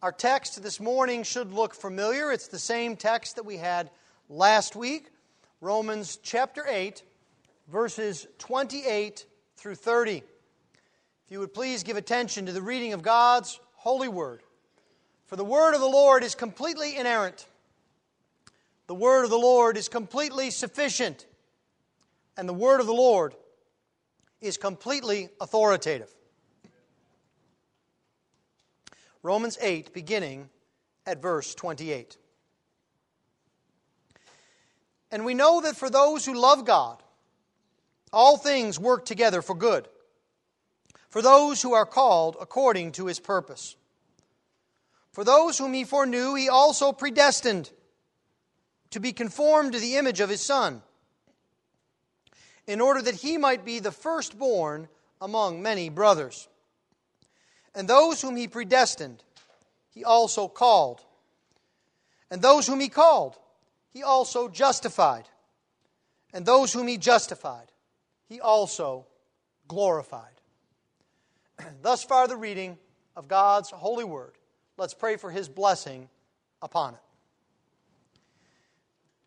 Our text this morning should look familiar. It's the same text that we had last week Romans chapter 8, verses 28 through 30. If you would please give attention to the reading of God's holy word. For the word of the Lord is completely inerrant, the word of the Lord is completely sufficient, and the word of the Lord is completely authoritative. Romans 8, beginning at verse 28. And we know that for those who love God, all things work together for good, for those who are called according to his purpose. For those whom he foreknew, he also predestined to be conformed to the image of his Son, in order that he might be the firstborn among many brothers. And those whom he predestined, he also called. And those whom he called, he also justified. And those whom he justified, he also glorified. Thus far, the reading of God's holy word. Let's pray for his blessing upon it.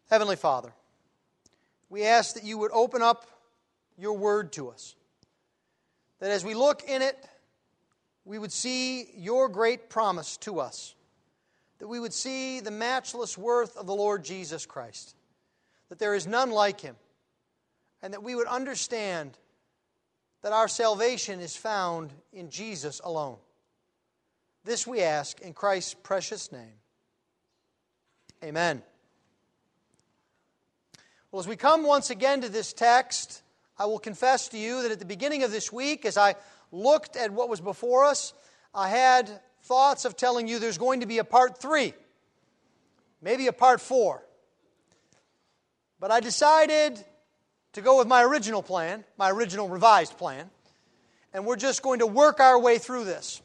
Heavenly Father, we ask that you would open up your word to us. That as we look in it, we would see your great promise to us, that we would see the matchless worth of the Lord Jesus Christ, that there is none like him, and that we would understand that our salvation is found in Jesus alone. This we ask in Christ's precious name. Amen. Well, as we come once again to this text, I will confess to you that at the beginning of this week, as I looked at what was before us, I had thoughts of telling you there's going to be a part three, maybe a part four. But I decided to go with my original plan, my original revised plan, and we're just going to work our way through this.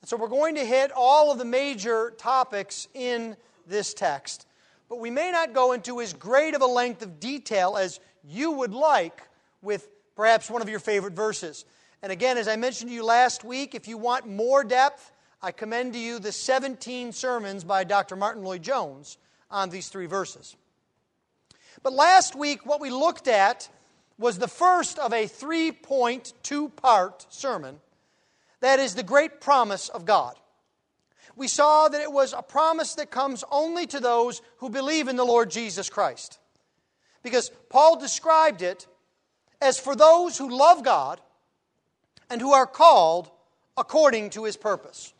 And so we're going to hit all of the major topics in this text, but we may not go into as great of a length of detail as you would like with perhaps one of your favorite verses. And again, as I mentioned to you last week, if you want more depth, I commend to you the 17 sermons by Dr. Martyn Lloyd-Jones on these three verses. But last week, what we looked at was the first of a three point, two part sermon. That is the great promise of God. We saw that it was a promise that comes only to those who believe in the Lord Jesus Christ. Because Paul described it as for those who love God and who are called according to his purpose.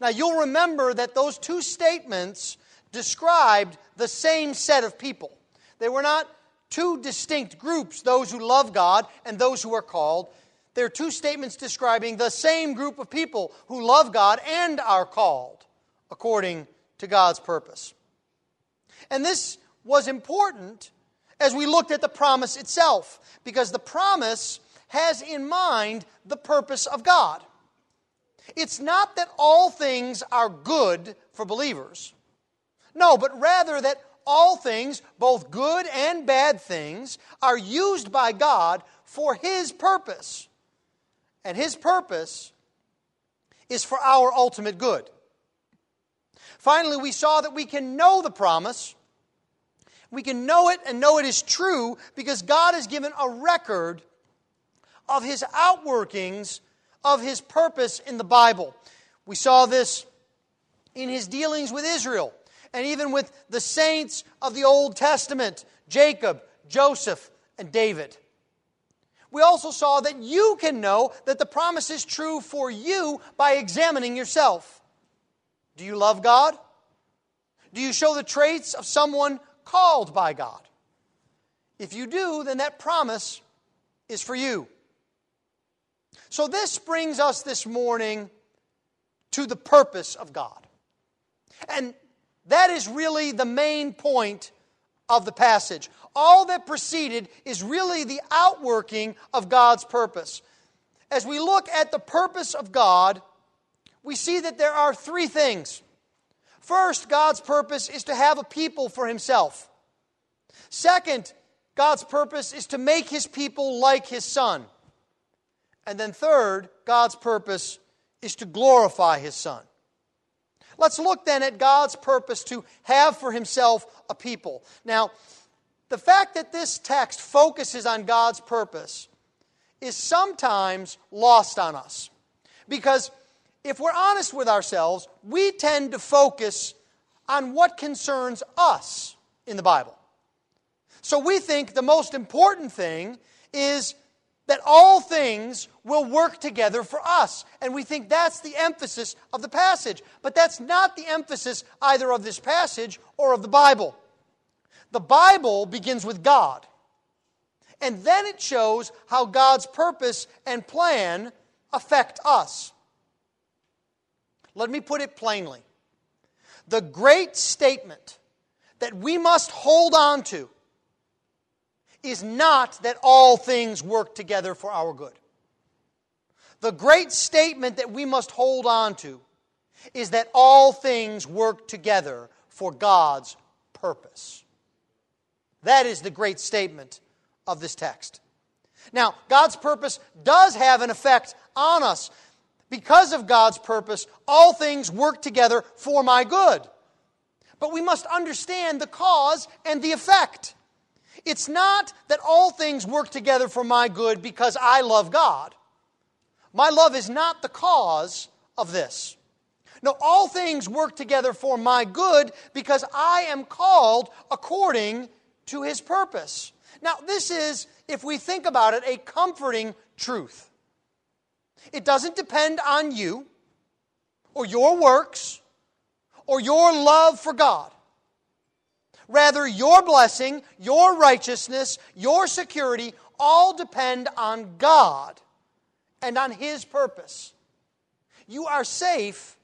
Now, you'll remember that those two statements described the same set of people. They were not two distinct groups, those who love God and those who are called. They're two statements describing the same group of people who love God and are called according to God's purpose. And this was important as we looked at the promise itself, because the promise has in mind the purpose of God. It's not that all things are good for believers. No, but rather that all things, both good and bad things, are used by God for His purpose. And His purpose is for our ultimate good. Finally, we saw that we can know the promise. We can know it and know it is true because God has given a record of his outworkings of his purpose in the Bible. We saw this in his dealings with Israel and even with the saints of the Old Testament Jacob, Joseph, and David. We also saw that you can know that the promise is true for you by examining yourself. Do you love God? Do you show the traits of someone called by God? If you do, then that promise is for you. So, this brings us this morning to the purpose of God. And that is really the main point of the passage. All that preceded is really the outworking of God's purpose. As we look at the purpose of God, we see that there are three things. First, God's purpose is to have a people for himself. Second, God's purpose is to make his people like his son. And then, third, God's purpose is to glorify His Son. Let's look then at God's purpose to have for himself a people. Now, the fact that this text focuses on God's purpose is sometimes lost on us. Because if we're honest with ourselves, we tend to focus on what concerns us in the Bible. So we think the most important thing is that all things will work together for us. And we think that's the emphasis of the passage. But that's not the emphasis either of this passage or of the Bible. The Bible begins with God. And then it shows how God's purpose and plan affect us. Let me put it plainly. The great statement that we must hold on to is not that all things work together for our good. The great statement that we must hold on to is that all things work together for God's purpose. That is the great statement of this text. Now, God's purpose does have an effect on us. Because of God's purpose, all things work together for my good. But we must understand the cause and the effect. It's not that all things work together for my good because I love God. My love is not the cause of this. No, all things work together for my good because I am called according to his purpose. Now, this is, if we think about it, a comforting truth. It doesn't depend on you or your works or your love for God. Rather, your blessing, your righteousness, your security all depend on God and on His purpose. You are safe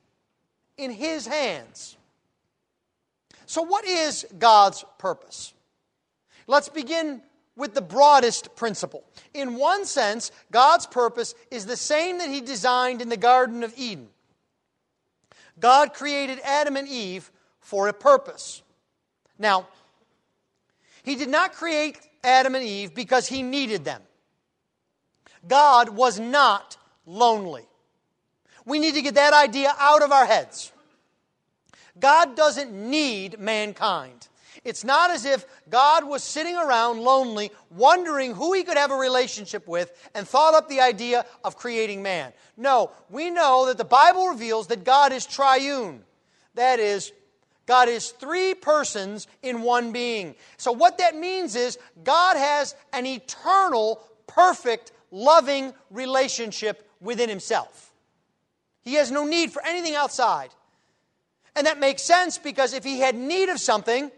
in His hands. So, what is God's purpose? Let's begin with the broadest principle. In one sense, God's purpose is the same that He designed in the Garden of Eden. God created Adam and Eve for a purpose. Now, He did not create Adam and Eve because He needed them. God was not lonely. We need to get that idea out of our heads. God doesn't need mankind. It's not as if God was sitting around lonely, wondering who he could have a relationship with, and thought up the idea of creating man. No, we know that the Bible reveals that God is triune. That is, God is three persons in one being. So, what that means is God has an eternal, perfect, loving relationship within himself. He has no need for anything outside. And that makes sense because if he had need of something,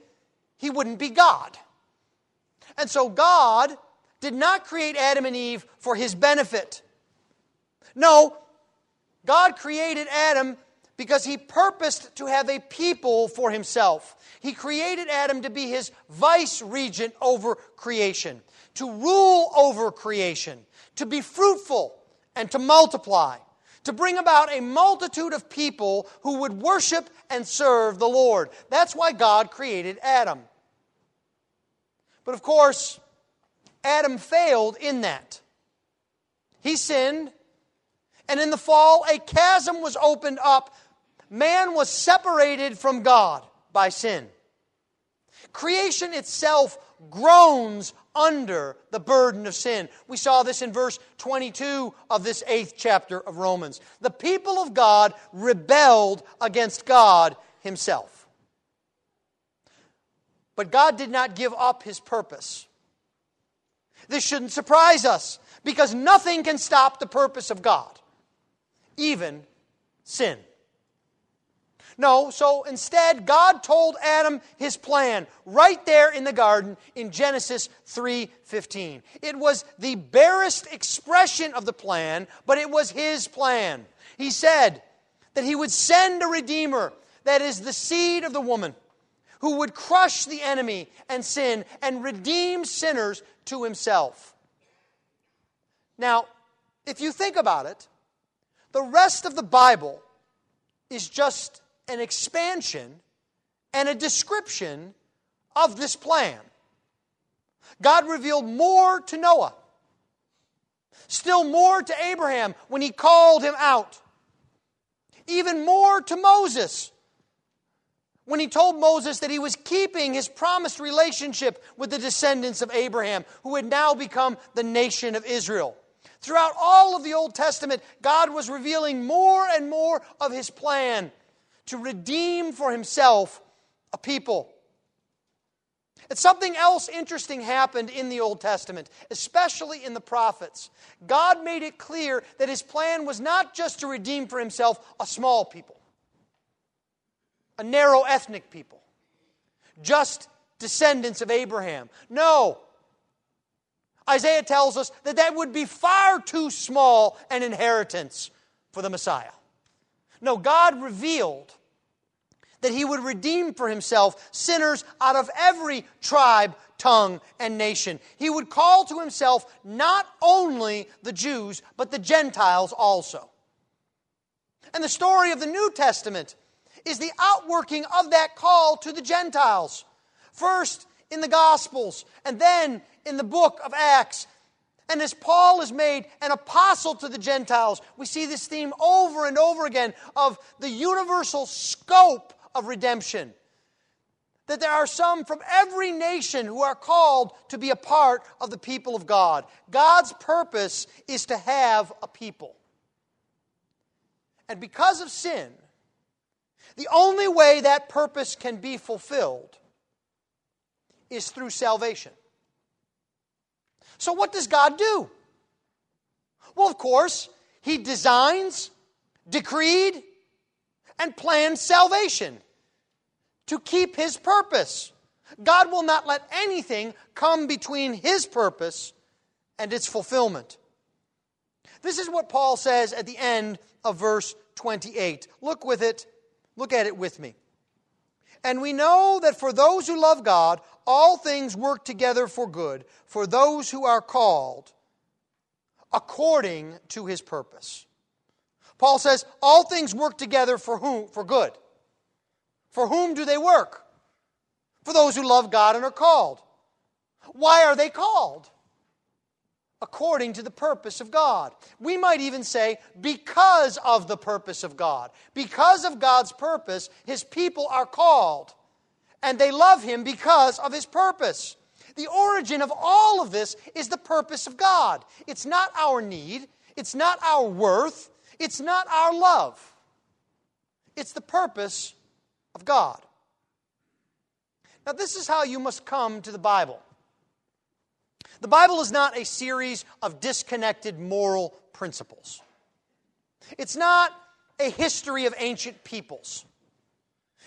he wouldn't be God. And so God did not create Adam and Eve for his benefit. No, God created Adam because he purposed to have a people for himself. He created Adam to be his vice regent over creation, to rule over creation, to be fruitful and to multiply, to bring about a multitude of people who would worship and serve the Lord. That's why God created Adam. But of course, Adam failed in that. He sinned, and in the fall, a chasm was opened up. Man was separated from God by sin. Creation itself groans under the burden of sin. We saw this in verse 22 of this eighth chapter of Romans. The people of God rebelled against God Himself. But God did not give up His purpose. This shouldn't surprise us because nothing can stop the purpose of God, even sin. No, so instead, God told Adam his plan right there in the garden in Genesis 3:15. It was the barest expression of the plan, but it was his plan. He said that he would send a redeemer that is the seed of the woman who would crush the enemy and sin and redeem sinners to himself. Now, if you think about it, the rest of the Bible is just an expansion and a description of this plan. God revealed more to Noah, still more to Abraham when he called him out, even more to Moses when he told Moses that he was keeping his promised relationship with the descendants of Abraham, who had now become the nation of Israel. Throughout all of the Old Testament, God was revealing more and more of his plan to redeem for himself a people. And something else interesting happened in the Old Testament, especially in the prophets. God made it clear that his plan was not just to redeem for himself a small people a narrow ethnic people, just descendants of Abraham. No. Isaiah tells us that that would be far too small an inheritance for the Messiah. No, God revealed that he would redeem for himself sinners out of every tribe, tongue, and nation. He would call to himself not only the Jews, but the Gentiles also. And the story of the New Testament is the outworking of that call to the Gentiles. First in the Gospels, and then in the book of Acts. And as Paul is made an apostle to the Gentiles, we see this theme over and over again of the universal scope of redemption. That there are some from every nation who are called to be a part of the people of God. God's purpose is to have a people. And because of sin, the only way that purpose can be fulfilled is through salvation. So, what does God do? Well, of course, He designs, decreed, and plans salvation to keep His purpose. God will not let anything come between His purpose and its fulfillment. This is what Paul says at the end of verse 28. Look with it Look at it with me. And we know that for those who love God, all things work together for good, for those who are called according to his purpose. Paul says, all things work together for whom? For good. For whom do they work? For those who love God and are called. Why are they called? According to the purpose of God. We might even say, because of the purpose of God. Because of God's purpose, His people are called, and they love Him because of His purpose. The origin of all of this is the purpose of God. It's not our need, it's not our worth, it's not our love. It's the purpose of God. Now, this is how you must come to the Bible. The Bible is not a series of disconnected moral principles. It's not a history of ancient peoples.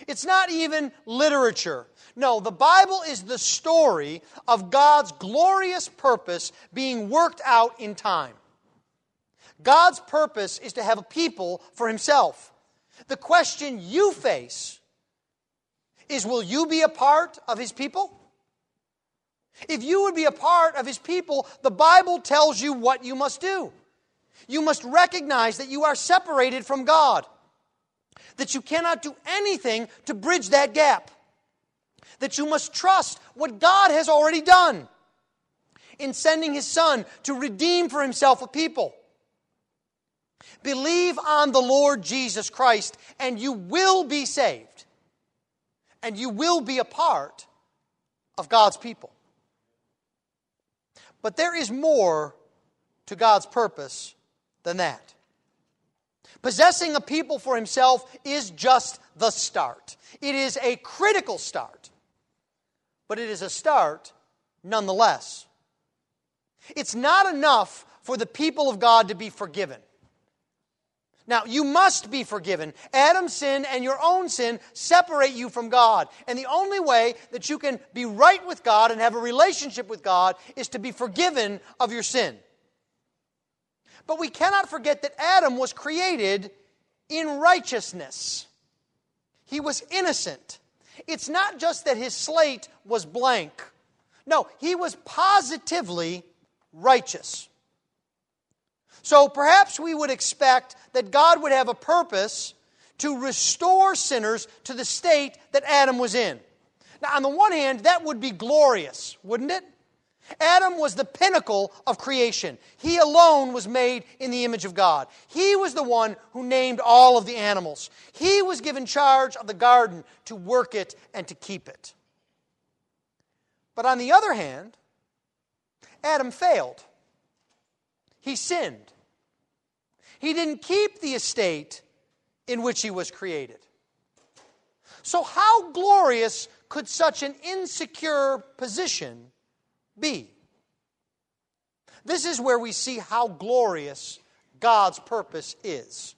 It's not even literature. No, the Bible is the story of God's glorious purpose being worked out in time. God's purpose is to have a people for Himself. The question you face is will you be a part of His people? If you would be a part of his people, the Bible tells you what you must do. You must recognize that you are separated from God, that you cannot do anything to bridge that gap, that you must trust what God has already done in sending his Son to redeem for himself a people. Believe on the Lord Jesus Christ, and you will be saved, and you will be a part of God's people. But there is more to God's purpose than that. Possessing a people for himself is just the start. It is a critical start, but it is a start nonetheless. It's not enough for the people of God to be forgiven. Now, you must be forgiven. Adam's sin and your own sin separate you from God. And the only way that you can be right with God and have a relationship with God is to be forgiven of your sin. But we cannot forget that Adam was created in righteousness, he was innocent. It's not just that his slate was blank. No, he was positively righteous. So perhaps we would expect that God would have a purpose to restore sinners to the state that Adam was in. Now, on the one hand, that would be glorious, wouldn't it? Adam was the pinnacle of creation. He alone was made in the image of God. He was the one who named all of the animals. He was given charge of the garden to work it and to keep it. But on the other hand, Adam failed. He sinned. He didn't keep the estate in which he was created. So, how glorious could such an insecure position be? This is where we see how glorious God's purpose is.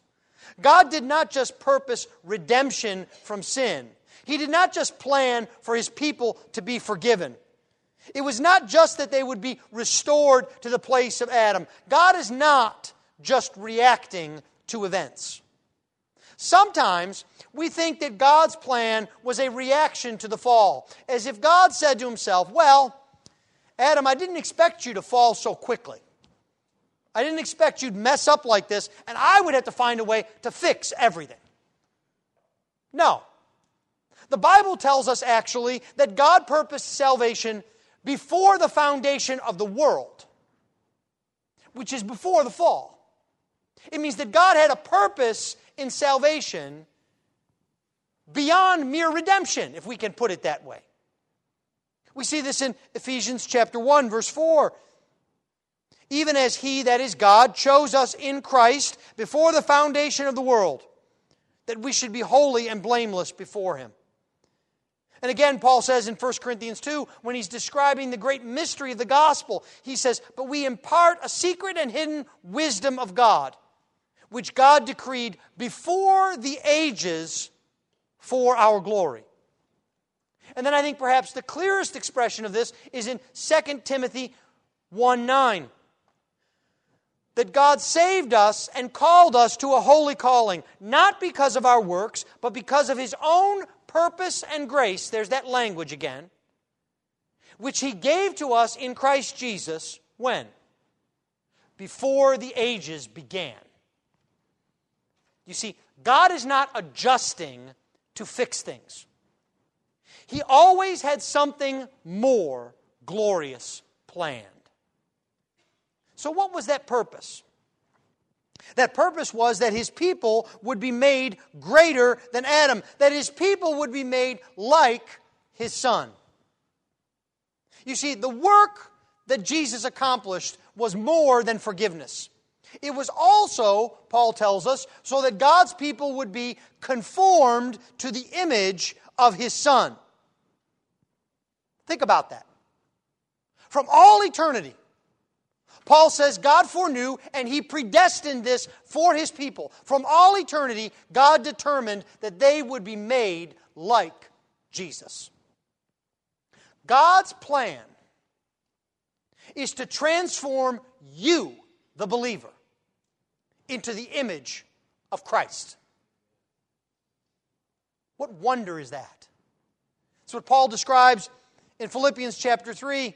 God did not just purpose redemption from sin, He did not just plan for His people to be forgiven. It was not just that they would be restored to the place of Adam. God is not just reacting to events. Sometimes we think that God's plan was a reaction to the fall, as if God said to himself, Well, Adam, I didn't expect you to fall so quickly. I didn't expect you'd mess up like this, and I would have to find a way to fix everything. No. The Bible tells us actually that God purposed salvation before the foundation of the world, which is before the fall. It means that God had a purpose in salvation beyond mere redemption, if we can put it that way. We see this in Ephesians chapter 1 verse 4. Even as he that is God chose us in Christ before the foundation of the world that we should be holy and blameless before him. And again, Paul says in 1 Corinthians 2, when he's describing the great mystery of the gospel, he says, But we impart a secret and hidden wisdom of God, which God decreed before the ages for our glory. And then I think perhaps the clearest expression of this is in 2 Timothy 1 9. That God saved us and called us to a holy calling, not because of our works, but because of His own purpose and grace, there's that language again, which He gave to us in Christ Jesus when? Before the ages began. You see, God is not adjusting to fix things. He always had something more glorious planned. So, what was that purpose? That purpose was that his people would be made greater than Adam, that his people would be made like his son. You see, the work that Jesus accomplished was more than forgiveness. It was also, Paul tells us, so that God's people would be conformed to the image of his son. Think about that. From all eternity, Paul says God foreknew and he predestined this for his people. From all eternity, God determined that they would be made like Jesus. God's plan is to transform you, the believer, into the image of Christ. What wonder is that? That's what Paul describes in Philippians chapter 3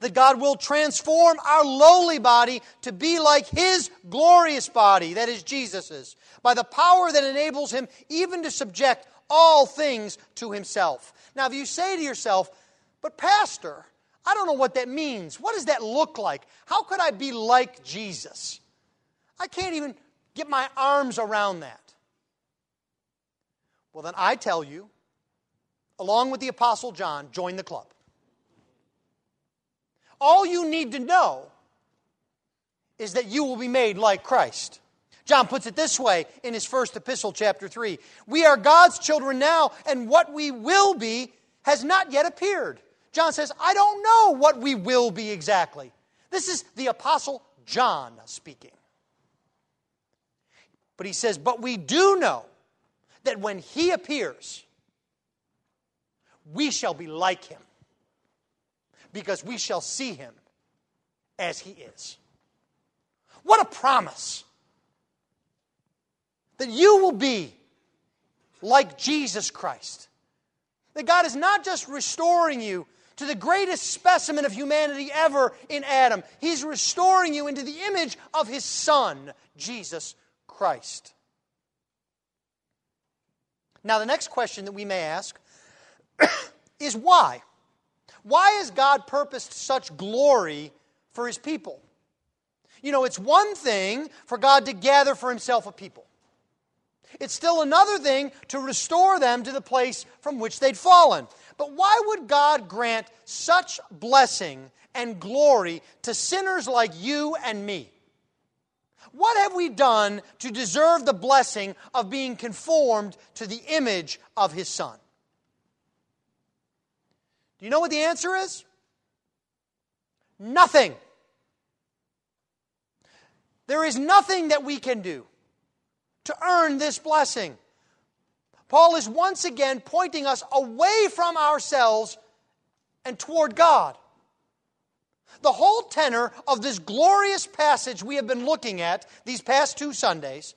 that God will transform our lowly body to be like His glorious body, that is Jesus's, by the power that enables Him even to subject all things to Himself. Now, if you say to yourself, but Pastor, I don't know what that means. What does that look like? How could I be like Jesus? I can't even get my arms around that. Well, then I tell you, along with the Apostle John, join the club. All you need to know is that you will be made like Christ. John puts it this way in his first epistle, chapter 3 We are God's children now, and what we will be has not yet appeared. John says, I don't know what we will be exactly. This is the apostle John speaking. But he says, But we do know that when he appears, we shall be like him because we shall see him as he is. What a promise that you will be like Jesus Christ. That God is not just restoring you to the greatest specimen of humanity ever in Adam, He's restoring you into the image of His Son, Jesus Christ. Now, the next question that we may ask is why? Why has God purposed such glory for his people? You know, it's one thing for God to gather for himself a people. It's still another thing to restore them to the place from which they'd fallen. But why would God grant such blessing and glory to sinners like you and me? What have we done to deserve the blessing of being conformed to the image of His Son? Do you know what the answer is? Nothing. There is nothing that we can do to earn this blessing. Paul is once again pointing us away from ourselves and toward God. The whole tenor of this glorious passage we have been looking at these past two Sundays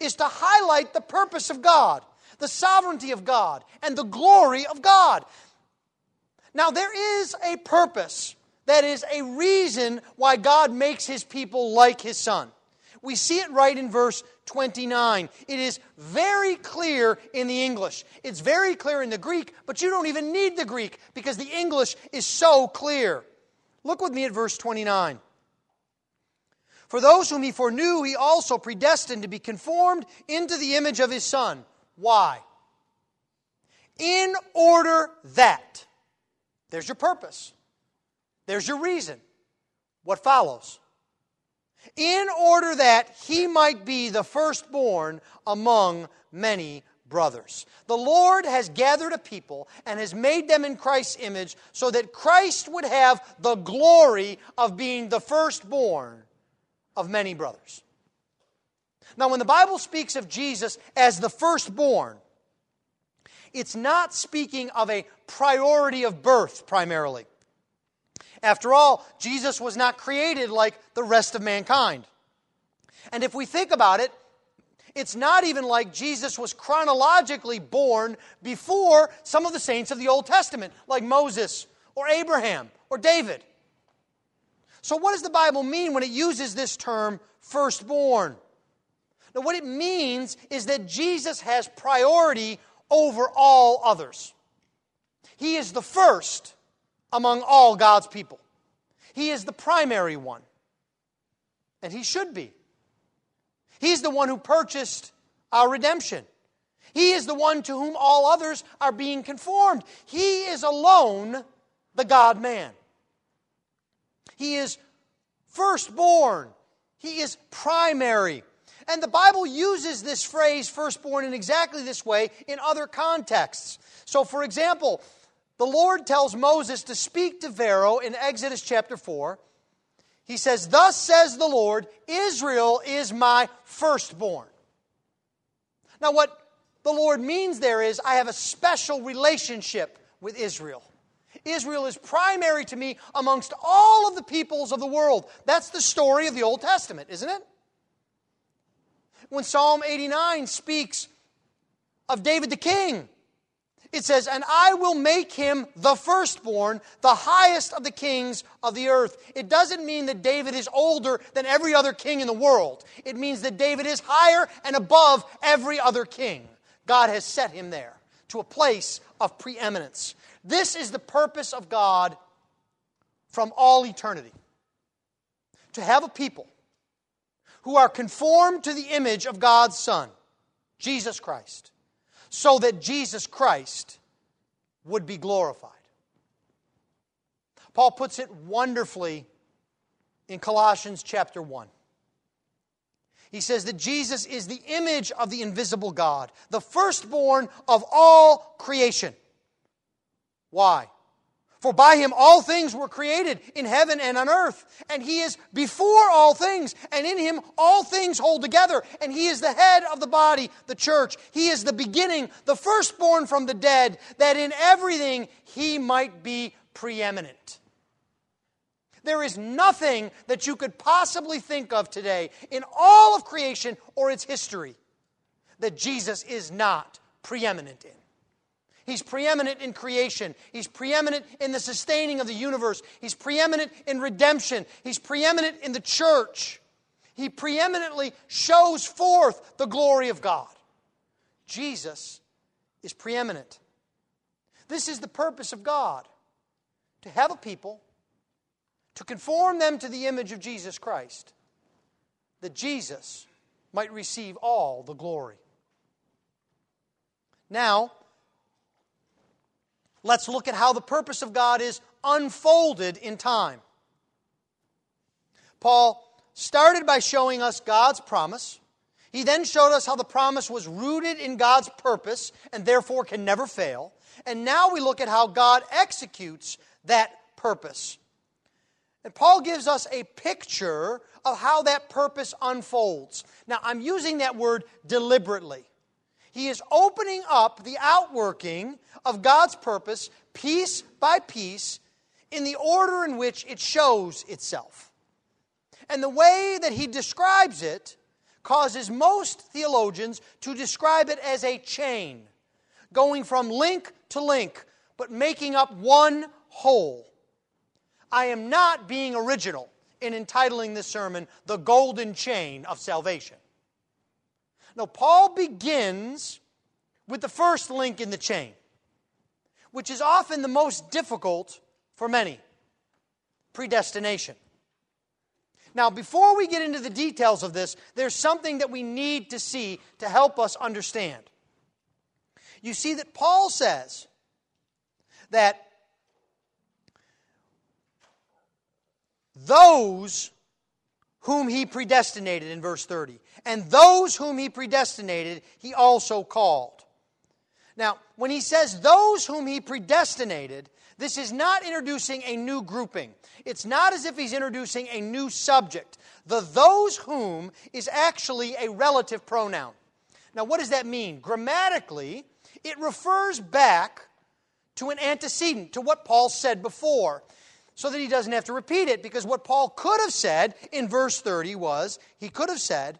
is to highlight the purpose of God, the sovereignty of God, and the glory of God. Now, there is a purpose, that is a reason why God makes his people like his Son. We see it right in verse 29. It is very clear in the English. It's very clear in the Greek, but you don't even need the Greek because the English is so clear. Look with me at verse 29. For those whom he foreknew, he also predestined to be conformed into the image of his Son. Why? In order that. There's your purpose. There's your reason. What follows? in order that he might be the firstborn among many brothers. The Lord has gathered a people and has made them in Christ's image so that Christ would have the glory of being the firstborn of many brothers. Now, when the Bible speaks of Jesus as the firstborn, it's not speaking of a priority of birth primarily. After all, Jesus was not created like the rest of mankind. And if we think about it, it's not even like Jesus was chronologically born before some of the saints of the Old Testament, like Moses or Abraham or David. So, what does the Bible mean when it uses this term firstborn? Now, what it means is that Jesus has priority over all others. He is the first among all God's people. He is the primary one, and He should be. He's the one who purchased our redemption. He is the one to whom all others are being conformed. He is alone the God man. He is firstborn. He is primary. And the Bible uses this phrase, firstborn, in exactly this way in other contexts. So, for example, the Lord tells Moses to speak to Pharaoh in Exodus chapter 4. He says, Thus says the Lord, Israel is my firstborn. Now, what the Lord means there is, I have a special relationship with Israel. Israel is primary to me amongst all of the peoples of the world. That's the story of the Old Testament, isn't it? When Psalm 89 speaks of David the king, it says, And I will make him the firstborn, the highest of the kings of the earth. It doesn't mean that David is older than every other king in the world. It means that David is higher and above every other king. God has set him there to a place of preeminence. This is the purpose of God from all eternity to have a people who are conformed to the image of God's Son, Jesus Christ so that Jesus Christ would be glorified. Paul puts it wonderfully in Colossians chapter 1. He says that Jesus is the image of the invisible God, the firstborn of all creation. Why? For by him all things were created in heaven and on earth. And he is before all things. And in him all things hold together. And he is the head of the body, the church. He is the beginning, the firstborn from the dead, that in everything he might be preeminent. There is nothing that you could possibly think of today in all of creation or its history that Jesus is not preeminent in. He's preeminent in creation. He's preeminent in the sustaining of the universe. He's preeminent in redemption. He's preeminent in the church. He preeminently shows forth the glory of God. Jesus is preeminent. This is the purpose of God to have a people, to conform them to the image of Jesus Christ, that Jesus might receive all the glory. Now, let's look at how the purpose of God is unfolded in time. Paul started by showing us God's promise. He then showed us how the promise was rooted in God's purpose and therefore can never fail. And now we look at how God executes that purpose. And Paul gives us a picture of how that purpose unfolds. Now, I'm using that word deliberately. He is opening up the outworking of God's purpose piece by piece in the order in which it shows itself. And the way that he describes it causes most theologians to describe it as a chain, going from link to link, but making up one whole. I am not being original in entitling this sermon The Golden Chain of Salvation. No, Paul begins with the first link in the chain, which is often the most difficult for many predestination. Now, before we get into the details of this, there's something that we need to see to help us understand. You see that Paul says that those whom he predestinated in verse 30, and those whom he predestinated, he also called. Now, when he says those whom he predestinated, this is not introducing a new grouping. It's not as if he's introducing a new subject. The those whom is actually a relative pronoun. Now, what does that mean? Grammatically, it refers back to an antecedent, to what Paul said before, so that he doesn't have to repeat it, because what Paul could have said in verse 30 was, he could have said,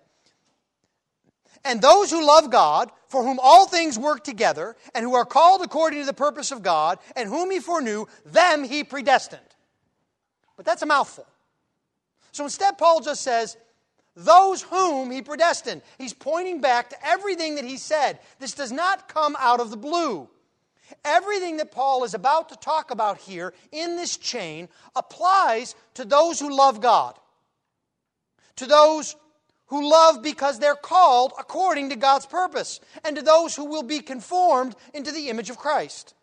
and those who love God, for whom all things work together, and who are called according to the purpose of God, and whom he foreknew, them he predestined. But that's a mouthful. So instead, Paul just says, those whom he predestined. He's pointing back to everything that he said. This does not come out of the blue. Everything that Paul is about to talk about here in this chain applies to those who love God, to those who love because they're called according to God's purpose, and to those who will be conformed into the image of Christ.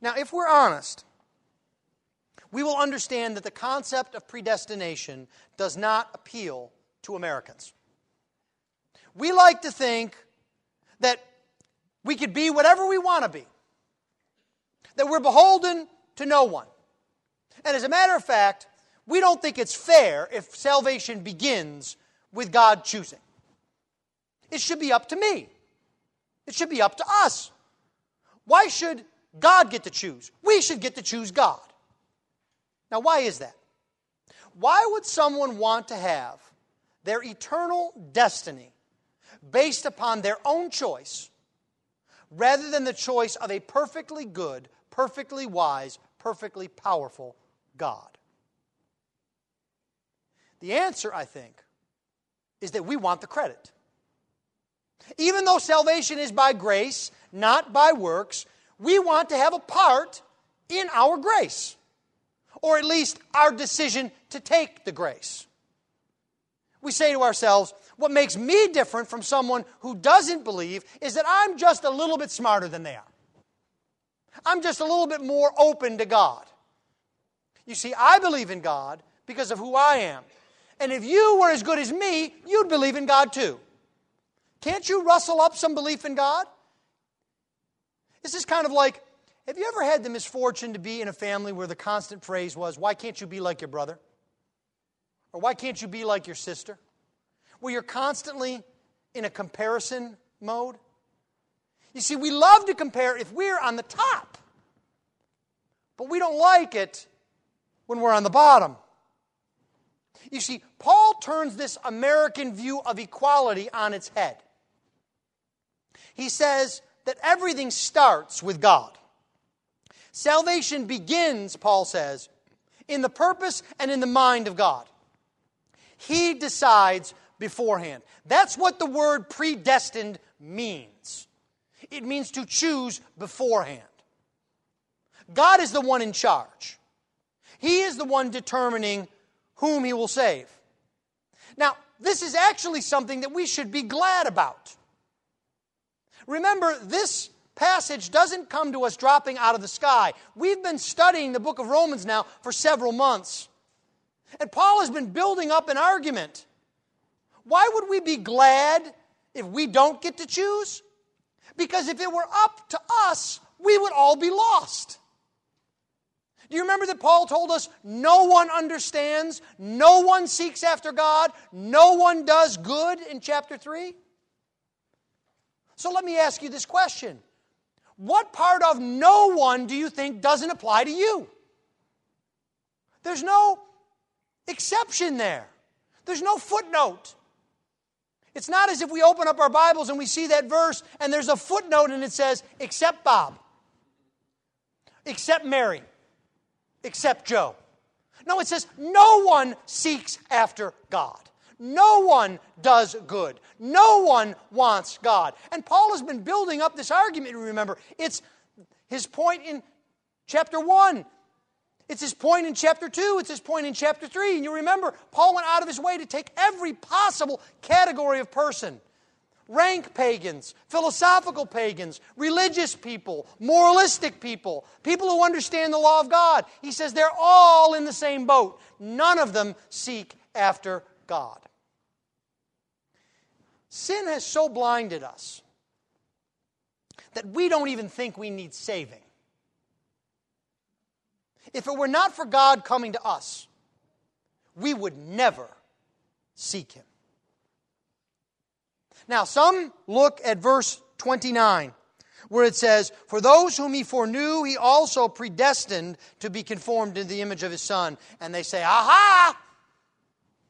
Now, if we're honest, we will understand that the concept of predestination does not appeal to Americans. We like to think that we could be whatever we want to be, that we're beholden to no one. And as a matter of fact, we don't think it's fair if salvation begins with God choosing. It should be up to me. It should be up to us. Why should God get to choose? We should get to choose God. Now, why is that? Why would someone want to have their eternal destiny based upon their own choice rather than the choice of a perfectly good, perfectly wise, perfectly powerful God? The answer, I think, is that we want the credit. Even though salvation is by grace, not by works, we want to have a part in our grace, or at least our decision to take the grace. We say to ourselves, what makes me different from someone who doesn't believe is that I'm just a little bit smarter than they are. I'm just a little bit more open to God. You see, I believe in God because of who I am. And if you were as good as me, you'd believe in God too. Can't you rustle up some belief in God? This is kind of like have you ever had the misfortune to be in a family where the constant phrase was, Why can't you be like your brother? Or why can't you be like your sister? Where you're constantly in a comparison mode. You see, we love to compare if we're on the top, but we don't like it when we're on the bottom. You see, Paul turns this American view of equality on its head. He says that everything starts with God. Salvation begins, Paul says, in the purpose and in the mind of God. He decides beforehand. That's what the word predestined means. It means to choose beforehand. God is the one in charge. He is the one determining whom He will save. Now, this is actually something that we should be glad about. Remember, this passage doesn't come to us dropping out of the sky. We've been studying the book of Romans now for several months. And Paul has been building up an argument. Why would we be glad if we don't get to choose? Because if it were up to us, we would all be lost. Do you remember that Paul told us no one understands, no one seeks after God, no one does good in chapter 3? So let me ask you this question What part of no one do you think doesn't apply to you? There's no exception there, there's no footnote. It's not as if we open up our Bibles and we see that verse and there's a footnote and it says, except Bob, except Mary, except Joe. No, it says, no one seeks after God. No one does good. No one wants God. And Paul has been building up this argument, remember. It's his point in chapter 1. It's his point in chapter 2. It's his point in chapter 3. And you remember, Paul went out of his way to take every possible category of person rank pagans, philosophical pagans, religious people, moralistic people, people who understand the law of God. He says they're all in the same boat. None of them seek after God. Sin has so blinded us that we don't even think we need saving. If it were not for God coming to us, we would never seek Him. Now, some look at verse 29, where it says, For those whom He foreknew, He also predestined to be conformed to the image of His Son. And they say, Aha!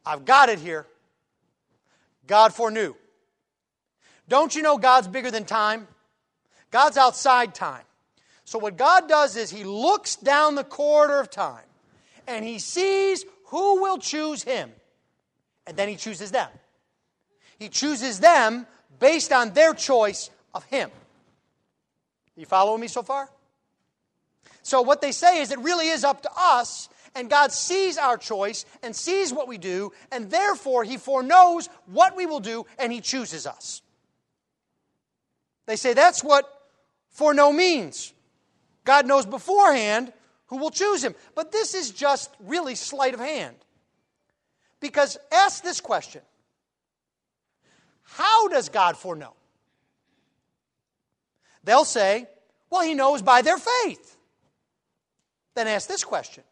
I've got it here. God foreknew. Don't you know God's bigger than time? God's outside time. So, what God does is He looks down the corridor of time and He sees who will choose Him. And then He chooses them. He chooses them based on their choice of Him. You following me so far? So, what they say is it really is up to us, and God sees our choice and sees what we do, and therefore He foreknows what we will do, and He chooses us. They say that's what foreknow means. God knows beforehand who will choose him. But this is just really sleight of hand. Because ask this question How does God foreknow? They'll say, Well, he knows by their faith. Then ask this question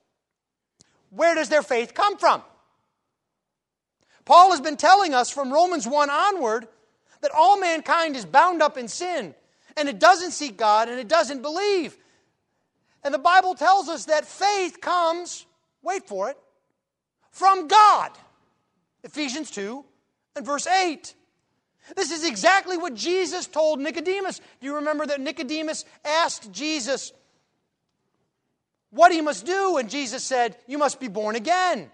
Where does their faith come from? Paul has been telling us from Romans 1 onward that all mankind is bound up in sin and it doesn't seek God and it doesn't believe. And the Bible tells us that faith comes, wait for it, from God. Ephesians 2 and verse 8. This is exactly what Jesus told Nicodemus. Do you remember that Nicodemus asked Jesus what he must do? And Jesus said, You must be born again.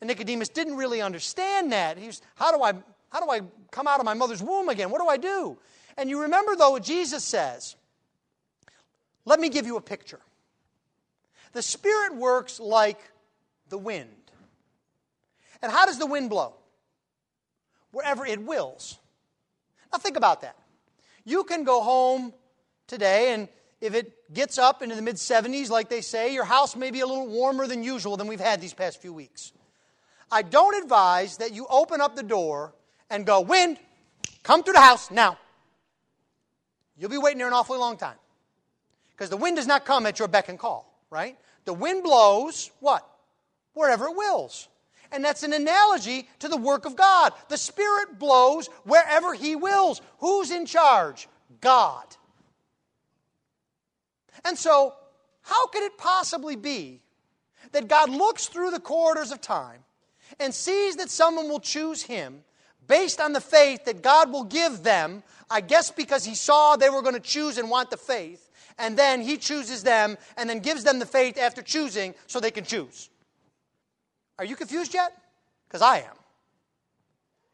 And Nicodemus didn't really understand that. He was, How do I how do I come out of my mother's womb again? What do I do? And you remember, though, what Jesus says. Let me give you a picture. The Spirit works like the wind. And how does the wind blow? Wherever it wills. Now, think about that. You can go home today, and if it gets up into the mid 70s, like they say, your house may be a little warmer than usual than we've had these past few weeks. I don't advise that you open up the door and go, Wind, come through the house now. You'll be waiting there an awfully long time. Because the wind does not come at your beck and call, right? The wind blows what? Wherever it wills. And that's an analogy to the work of God. The Spirit blows wherever He wills. Who's in charge? God. And so, how could it possibly be that God looks through the corridors of time and sees that someone will choose Him based on the faith that God will give them, I guess because He saw they were going to choose and want the faith, and then He chooses them and then gives them the faith after choosing so they can choose. Are you confused yet? Because I am.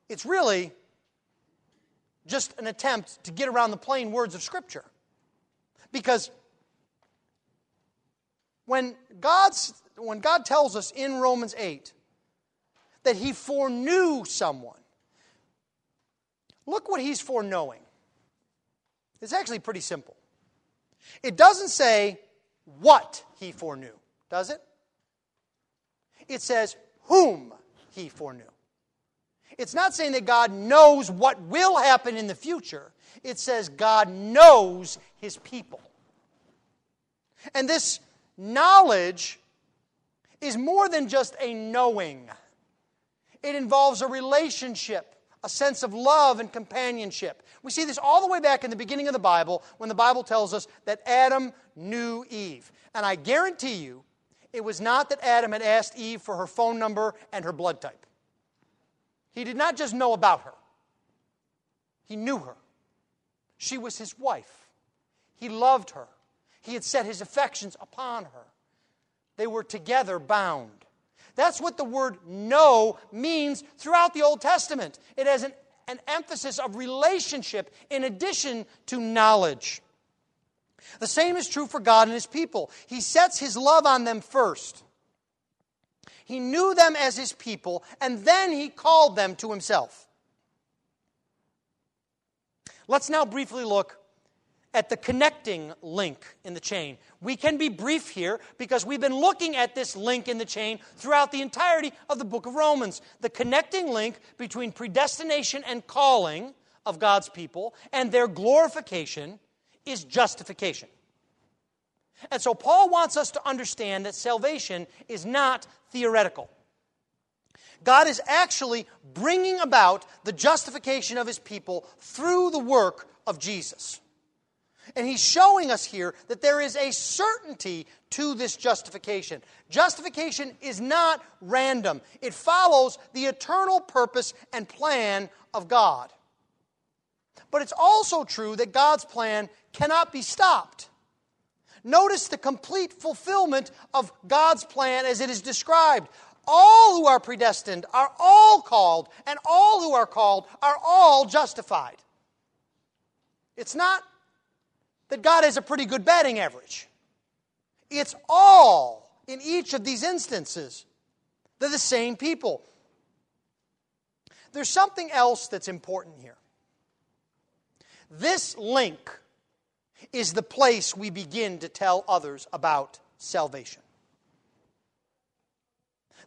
It's really just an attempt to get around the plain words of Scripture. Because When, God's, when God tells us in Romans 8 that He foreknew someone, look what He's foreknowing. It's actually pretty simple. It doesn't say what He foreknew, does it? It says whom He foreknew. It's not saying that God knows what will happen in the future. It says God knows his people. And this knowledge is more than just a knowing, it involves a relationship, a sense of love and companionship. We see this all the way back in the beginning of the Bible when the Bible tells us that Adam knew Eve. And I guarantee you, it was not that Adam had asked Eve for her phone number and her blood type. He did not just know about her, he knew her. She was his wife. He loved her. He had set his affections upon her. They were together bound. That's what the word know means throughout the Old Testament. It has an, an emphasis of relationship in addition to knowledge. The same is true for God and his people. He sets his love on them first. He knew them as his people, and then he called them to himself. Let's now briefly look at the connecting link in the chain. We can be brief here because we've been looking at this link in the chain throughout the entirety of the book of Romans. The connecting link between predestination and calling of God's people and their glorification is justification. And so Paul wants us to understand that salvation is not theoretical. God is actually bringing about the justification of his people through the work of Jesus. And he's showing us here that there is a certainty to this justification. Justification is not random, it follows the eternal purpose and plan of God. But it's also true that God's plan cannot be stopped. Notice the complete fulfillment of God's plan as it is described. All who are predestined are all called, and all who are called are all justified. It's not that God has a pretty good batting average, it's all in each of these instances. They're the same people. There's something else that's important here. This link is the place we begin to tell others about salvation.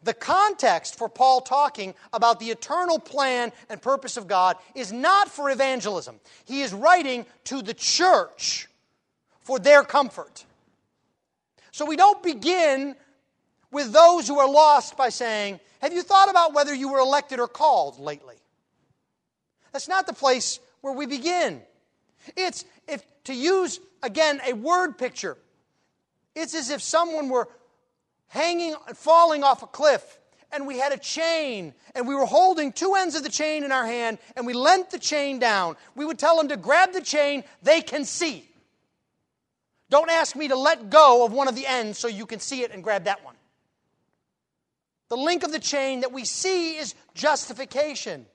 The context for Paul talking about the eternal plan and purpose of God is not for evangelism. He is writing to the church for their comfort. So we don't begin with those who are lost by saying, Have you thought about whether you were elected or called lately? That's not the place where we begin. It's, if to use again a word picture, it's as if someone were hanging, falling off a cliff, and we had a chain, and we were holding two ends of the chain in our hand, and we lent the chain down. We would tell them to grab the chain, they can see. Don't ask me to let go of one of the ends so you can see it and grab that one. The link of the chain that we see is justification.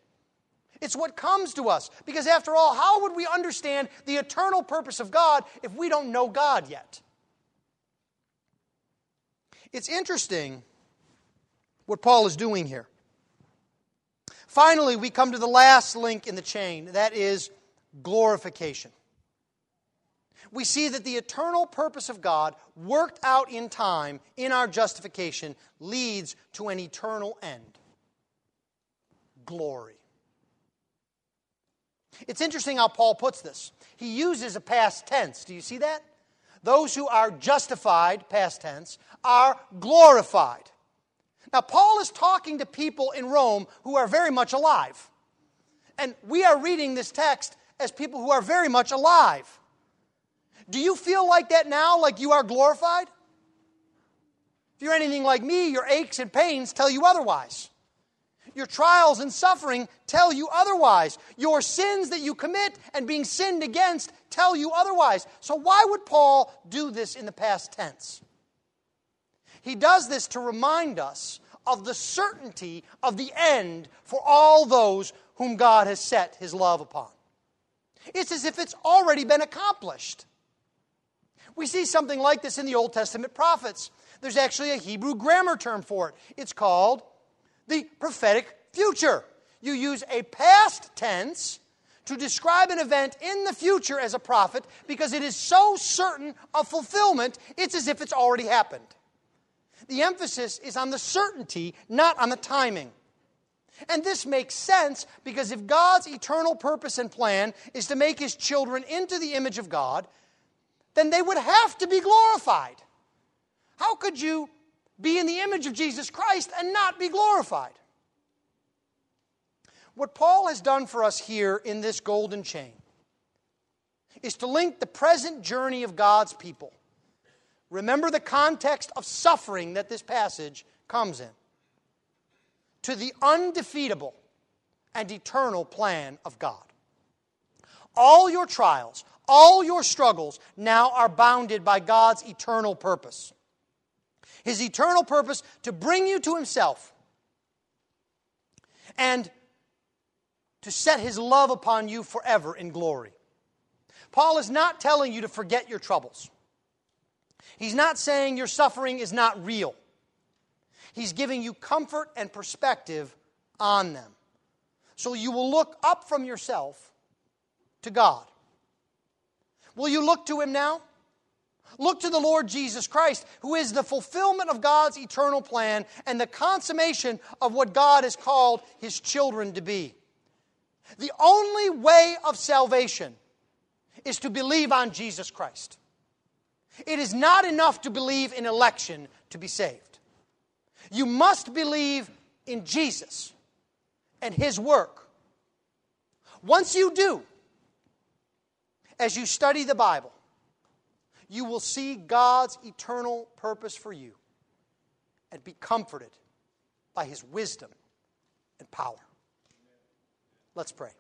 It's what comes to us. Because after all, how would we understand the eternal purpose of God if we don't know God yet? It's interesting what Paul is doing here. Finally, we come to the last link in the chain that is glorification. We see that the eternal purpose of God, worked out in time in our justification, leads to an eternal end glory. It's interesting how Paul puts this. He uses a past tense. Do you see that? Those who are justified, past tense, are glorified. Now, Paul is talking to people in Rome who are very much alive. And we are reading this text as people who are very much alive. Do you feel like that now, like you are glorified? If you're anything like me, your aches and pains tell you otherwise. Your trials and suffering tell you otherwise. Your sins that you commit and being sinned against tell you otherwise. So, why would Paul do this in the past tense? He does this to remind us of the certainty of the end for all those whom God has set his love upon. It's as if it's already been accomplished. We see something like this in the Old Testament prophets. There's actually a Hebrew grammar term for it. It's called the prophetic future. You use a past tense to describe an event in the future as a prophet because it is so certain of fulfillment, it's as if it's already happened. The emphasis is on the certainty, not on the timing. And this makes sense because if God's eternal purpose and plan is to make his children into the image of God, then they would have to be glorified. How could you be in the image of Jesus Christ and not be glorified? What Paul has done for us here in this golden chain is to link the present journey of God's people. Remember the context of suffering that this passage comes in to the undefeatable and eternal plan of God. All your trials, all your struggles now are bounded by God's eternal purpose. His eternal purpose to bring you to Himself and to set His love upon you forever in glory. Paul is not telling you to forget your troubles. He's not saying your suffering is not real. He's giving you comfort and perspective on them. So you will look up from yourself to God. Will you look to Him now? Look to the Lord Jesus Christ, who is the fulfillment of God's eternal plan and the consummation of what God has called His children to be. The only way of salvation is to believe on Jesus Christ. It is not enough to believe in election to be saved. You must believe in Jesus and His work. Once you do, as you study the Bible, you will see God's eternal purpose for you and be comforted by His wisdom and power. Let's pray.